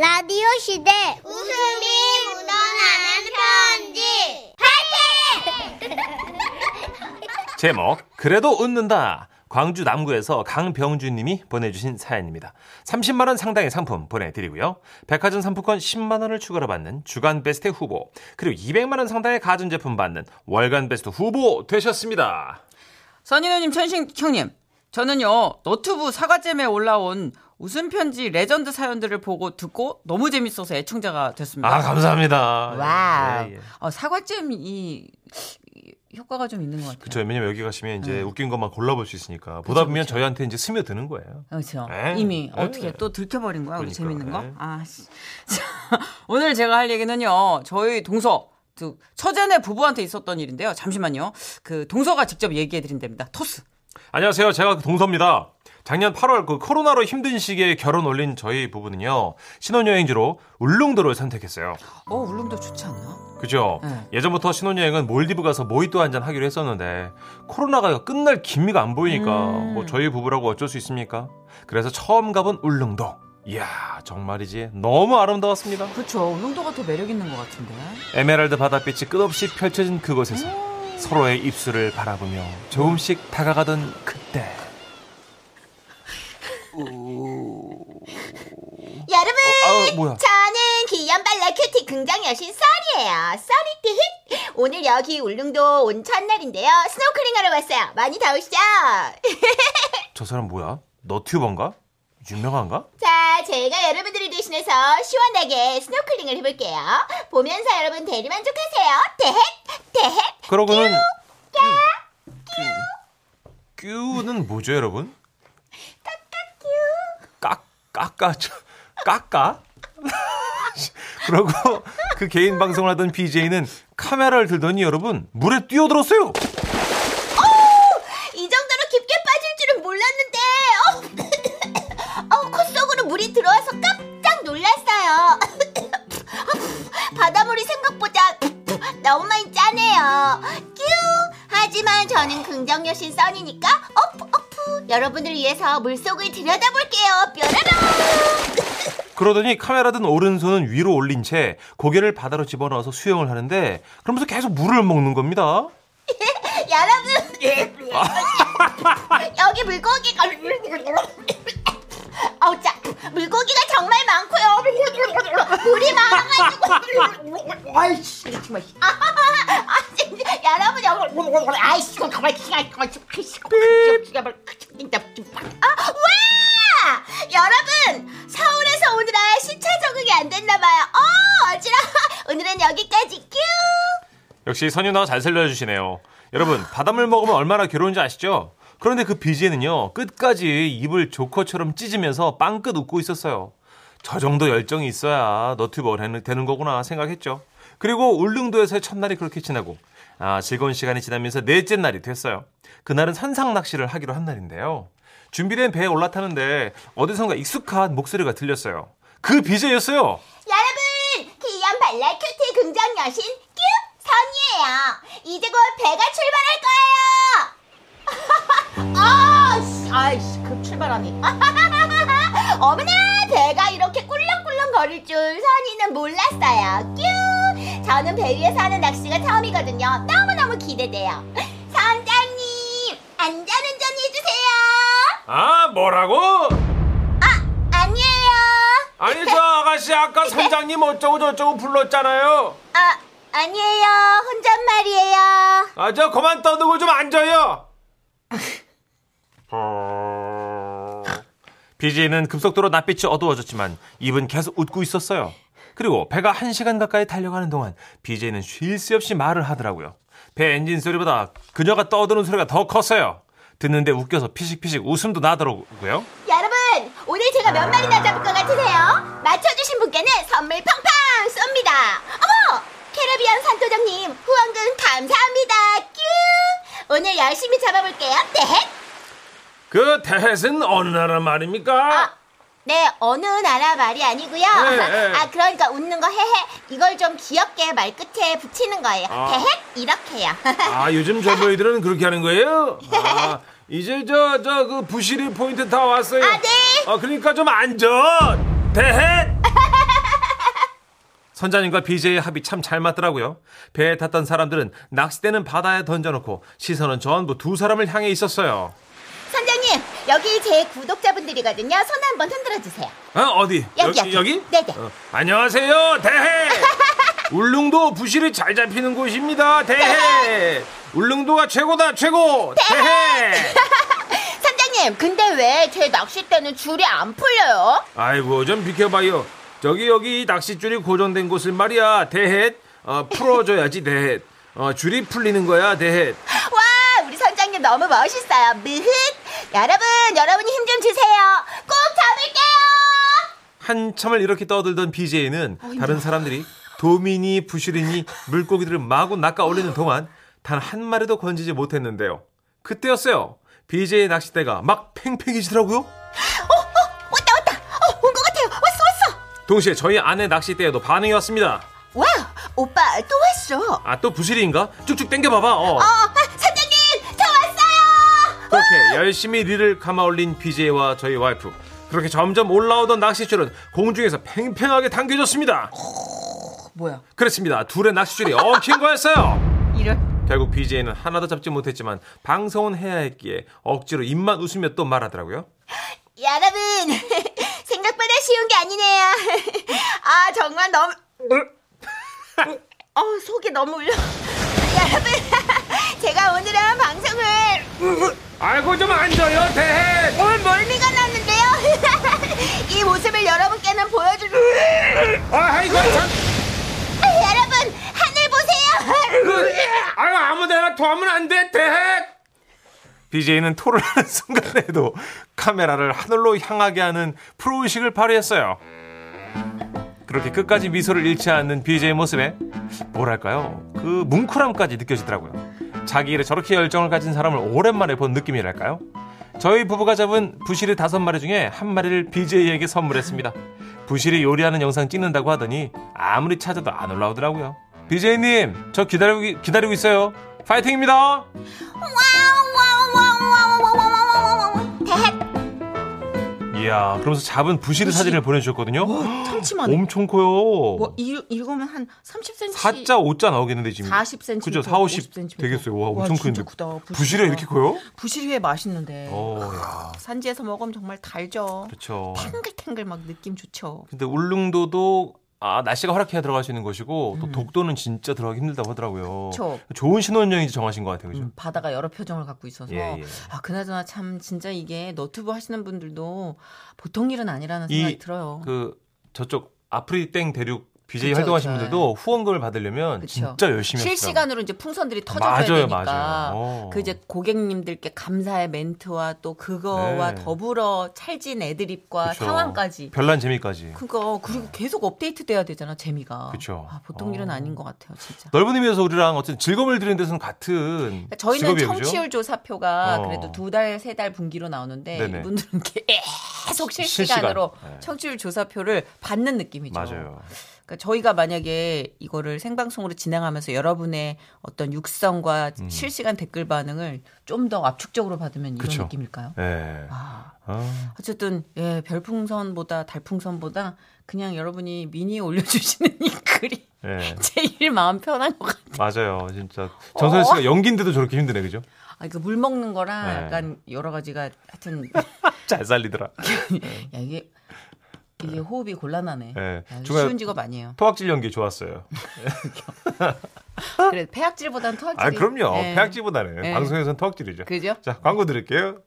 라디오 시대 웃음이 묻어나는 편지 제목 그래도 웃는다. 광주 남구에서 강병주님이 보내주신 사연입니다. 30만 원 상당의 상품 보내드리고요. 백화점 상품권 10만 원을 추가로 받는 주간 베스트 후보 그리고 200만 원 상당의 가전제품 받는 월간 베스트 후보 되셨습니다. 선인우님, 천식 형님, 저는요 너튜브 사과잼에 올라온 웃음 편지 레전드 사연들을 보고 듣고 너무 재밌어서 애청자가 됐습니다. 아 감사합니다. 와우. 예, 예. 어, 사과잼 이 효과가 좀 있는 것 같아요. 그렇죠. 왜냐면 여기 가시면 이제 네. 웃긴 것만 골라볼 수 있으니까 보다 보면 그쵸. 저희한테 이제 스며드는 거예요. 그렇죠. 에? 이미 에? 어떻게 또 들켜버린 거야, 우리 그러니까, 재밌는 거? 에. 아, 씨. 자, 오늘 제가 할 얘기는요, 저희 동서, 그, 처제네 부부한테 있었던 일인데요. 잠시만요. 그, 동서가 직접 얘기해 드린답니다. 토스. 안녕하세요. 제가 그 동서입니다. 작년 8월 그 코로나로 힘든 시기에 결혼 올린 저희 부부는요. 신혼여행지로 울릉도를 선택했어요. 어, 울릉도 좋지 않나? 그죠? 네. 예전부터 신혼여행은 몰디브 가서 모히또 한 잔 하기로 했었는데 코로나가 끝날 기미가 안 보이니까 음. 뭐 저희 부부라고 어쩔 수 있습니까? 그래서 처음 가본 울릉도. 이야 정말이지 너무 아름다웠습니다. 그렇죠. 울릉도가 더 매력 있는 것 같은데. 에메랄드 바닷빛이 끝없이 펼쳐진 그곳에서 서로의 입술을 바라보며 조금씩 다가가던 그때 여러분, 아 뭐야 저는 귀염발랄 cutie 긍정 여신 써니예요. 써니띠. 오늘 여기 울릉도 온 첫날인데요. 스노클링 하러 왔어요. 많이 더우시죠? 저 사람 뭐야 너튜버인가 유명한가 자, 제가 여러분들을 대신해서 시원하게 스노클링을 해볼게요. 보면서 여러분 대리만족하세요. 대헷, 대헷. 그러고는 큐, 큐 는 뭐죠 여러분 깍 까까 까 까 그러고 그 개인 방송을 하던 BJ는 카메라를 들더니 여러분 물에 뛰어들었어요 이 정도로 깊게 빠질 줄은 몰랐는데, 어, 어, 콧 속으로 물이 들어와서 깜짝 놀랐어요. 바닷물이 생각보다 너무 많이 짜네요. 뀨! 하지만 저는 긍정 여신 써니니까 어프 어프 여러분을 위해서 물속을 들여다볼게요. 뾰라롱. 그러더니 카메라 든 오른손은 위로 올린 채 고개를 바다로 집어넣어서 수영을 하는데 그러면서 계속 물을 먹는 겁니다. 여러분. 여기 물고기가 어우 짜 물고기가 정말 많고요. 물이 많아가지고. 아이씨 정말 아 진짜 여러분 여러분. 아이씨 가만 가만 가만 아와! 여러분 적응이 안 됐나 봐요 어 어지러 오늘은 여기까지 뀨 역시 선유나가 잘 살려주시네요. 여러분, 바닷물 먹으면 얼마나 괴로운지 아시죠? 그런데 그 BJ는요, 끝까지 입을 조커처럼 찢으면서 빵끝 웃고 있었어요. 저 정도 열정이 있어야 너튜버가 되는 거구나 생각했죠. 그리고 울릉도에서의 첫날이 그렇게 지나고, 아, 즐거운 시간이 지나면서 넷째 날이 됐어요. 그날은 산상 낚시를 하기로 한 날인데요. 준비된 배에 올라타는데 어디선가 익숙한 목소리가 들렸어요. 그 BJ였어요. 여러분, 귀염 발랄 큐티 긍정 여신 뀨 선이에요. 이제 곧 배가 출발할 거예요. 아, 씨, 아이씨, 급 출발하니. 어머나, 배가 이렇게 꿀렁꿀렁 거릴 줄 선이는 몰랐어요. 뀨. 저는 배 위에서 하는 낚시가 처음이거든요. 너무너무 기대돼요. 선장님, 안전운전 해주세요. 아, 뭐라고? 아니 저 아가씨 아까 선장님 어쩌고 저쩌고 불렀잖아요. 아, 아니에요. 혼잣말이에요. 아 저 그만 떠들고 좀 앉아요. BJ는 급속도로 낯빛이 어두워졌지만 입은 계속 웃고 있었어요. 그리고 배가 한 시간 가까이 달려가는 동안 BJ는 쉴 새 없이 말을 하더라고요. 배 엔진 소리보다 그녀가 떠드는 소리가 더 컸어요. 듣는데 웃겨서 피식피식 웃음도 나더라고요. 오늘 제가 몇 마리나 잡을 것 같으세요? 맞춰주신 분께는 선물 팡팡 쏩니다. 어머! 캐러비안 산도장님, 후원금 감사합니다. 뀨! 오늘 열심히 잡아볼게요. 네. 그 대햇은 어느 나라 말입니까? 아, 네, 어느 나라 말이 아니고요. 네, 네. 아, 그러니까 웃는 거 헤헤. 이걸 좀 귀엽게 말 끝에 붙이는 거예요. 아. 헤헤 이렇게요. 아 요즘 저보이들은 그렇게 하는 거예요? 아 이제 저 저 그 부실이 포인트 다 왔어요. 아, 네. 아 그러니까 좀 앉아. 대해. 선장님과 BJ의 합이 참 잘 맞더라고요. 배에 탔던 사람들은 낚싯대는 바다에 던져놓고 시선은 전부 두 사람을 향해 있었어요. 선장님, 여기 제 구독자분들이거든요. 손 한번 흔들어 주세요. 어, 어디? 여기, 여기. 여기? 네네. 어, 안녕하세요, 대해. 울릉도 부실이 잘 잡히는 곳입니다, 대해. 울릉도가 최고다, 최고. 대해. 선장님, 근데 왜 제 낚싯대는 줄이 안 풀려요? 아이고, 좀 비켜봐요. 저기 여기 낚싯줄이 고정된 곳을 말이야, 대해. 어, 풀어줘야지, 대해. 어, 줄이 풀리는 거야, 대해. 와, 우리 선장님 너무 멋있어요. 무흐. 여러분, 여러분이 힘 좀 주세요. 꼭 잡을게요. 한참을 이렇게 떠들던 BJ는 다른 사람들이 도민이 부실이니 물고기들을 마구 낚아 올리는 동안 단 한 마리도 건지지 못했는데요. 그때였어요. BJ의 낚싯대가 막 팽팽해지더라고요. 왔다, 왔다. 어, 온 것 같아요. 왔어, 왔어. 동시에 저희 아내 낚싯대에도 반응이 왔습니다. 와, 오빠 또 왔어. 아 또 부실이인가? 쭉쭉 당겨봐봐. 어. 어, 아, 선장님, 저 왔어요. 그렇게 열심히 리를 감아 올린 BJ와 저희 와이프. 그렇게 점점 올라오던 낚싯줄은 공중에서 팽팽하게 당겨졌습니다. 뭐야? 그렇습니다. 둘의 낚싯줄이 엉킨 거였어요. 이를 결국 BJ는 하나도 잡지 못했지만 방송은 해야 했기에 억지로 입만 웃으며 또 말하더라고요. 여러분, 생각보다 쉬운 게 아니네요. 아, 정말 너무. 어, 속이 너무 울려. 여러분, 제가 오늘 한 방송을 아이고 좀 앉아요 대해. 오늘 멀미가 났는데요. 이 모습을 여러분께는 보여줄. 아이고 참. 여러분, 하늘 보세요. 그, 아유 아무데나 토하면 안 돼 대해. BJ는 토를 하는 순간에도 카메라를 하늘로 향하게 하는 프로의식을 발휘했어요. 그렇게 끝까지 미소를 잃지 않는 BJ의 모습에 뭐랄까요 그 뭉클함까지 느껴지더라고요. 자기 일에 저렇게 열정을 가진 사람을 오랜만에 본 느낌이랄까요? 저희 부부가 잡은 부실이 다섯 마리 중에 한 마리를 BJ에게 선물했습니다. 부실이 요리하는 영상 찍는다고 하더니 아무리 찾아도 안 올라오더라고요. BJ님, 저 기다리고, 기다리고 있어요. 파이팅입니다! 대헷. 이야, 그러면서 잡은 부실의 사진을 보내주셨거든요. 참치만. 엄청 커요. 뭐 이, 읽으면 한 30cm. 4자, 5자 나오겠는데 지금. 40cm. 그죠? 4, 50 되겠어요. 와, 엄청 큰데. 부실이 이렇게 커요? 부실회 맛있는데. 어, 야, 산지에서 먹으면 정말 달죠. 그렇죠. 탱글탱글 막 느낌 좋죠. 근데 울릉도도 아, 날씨가 허락해야 들어갈 수 있는 곳이고 또 음. 독도는 진짜 들어가기 힘들다고 하더라고요. 그쵸. 좋은 신혼여행지 정하신 것 같아요. 그죠? 음, 바다가 여러 표정을 갖고 있어서 예, 예. 아 그나저나 참 진짜 이게 너튜브 하시는 분들도 보통 일은 아니라는 생각이 이, 들어요. 그 저쪽 아프리땡 대륙 BJ 그쵸, 활동하신 그쵸. 분들도 후원금을 받으려면 그쵸. 진짜 열심히 하시더라고요. 실시간으로 이제 풍선들이 맞아요, 되니까 맞아요. 어. 그 이제 고객님들께 감사의 멘트와 또 그거와 네. 더불어 찰진 애드립과 그쵸. 상황까지 별난 재미까지. 그거 그리고 계속 업데이트 돼야 되잖아 재미가. 그쵸. 아, 보통 어. 일은 아닌 것 같아요 진짜. 넓은 의미에서 우리랑 어쨌든 즐거움을 드리는 데서는 같은 그러니까 저희는 직업이에요, 그죠? 청취율 조사표가 어. 그래도 두 달, 세 달 분기로 나오는데 네네. 이분들은 계속 실시간으로 실시간. 네. 청취율 조사표를 받는 느낌이죠. 맞아요. 그러니까 저희가 만약에 이거를 생방송으로 진행하면서 여러분의 어떤 육성과 실시간 댓글 반응을 좀 더 압축적으로 받으면 이런 음. 그쵸. 느낌일까요? 네. 아, 아, 어쨌든 예, 별풍선보다 달풍선보다 그냥 여러분이 미니에 올려주시는 이 글이 네. 제일 마음 편한 것 같아요. 맞아요. 진짜 정선 씨가 연기인데도 저렇게 힘드네, 그죠? 아, 그 물 먹는 거랑 네. 약간 여러 가지가 하여튼 잘 살리더라. 야 이게 이게 호흡이 곤란하네. 네. 야, 중간에 쉬운 직업 아니에요. 토악질 연기 좋았어요. 그래 폐악질보단 토악질이. 아, 그럼요. 네. 폐악질보다는 네. 방송에서는 토악질이죠. 그죠? 자, 광고 드릴게요.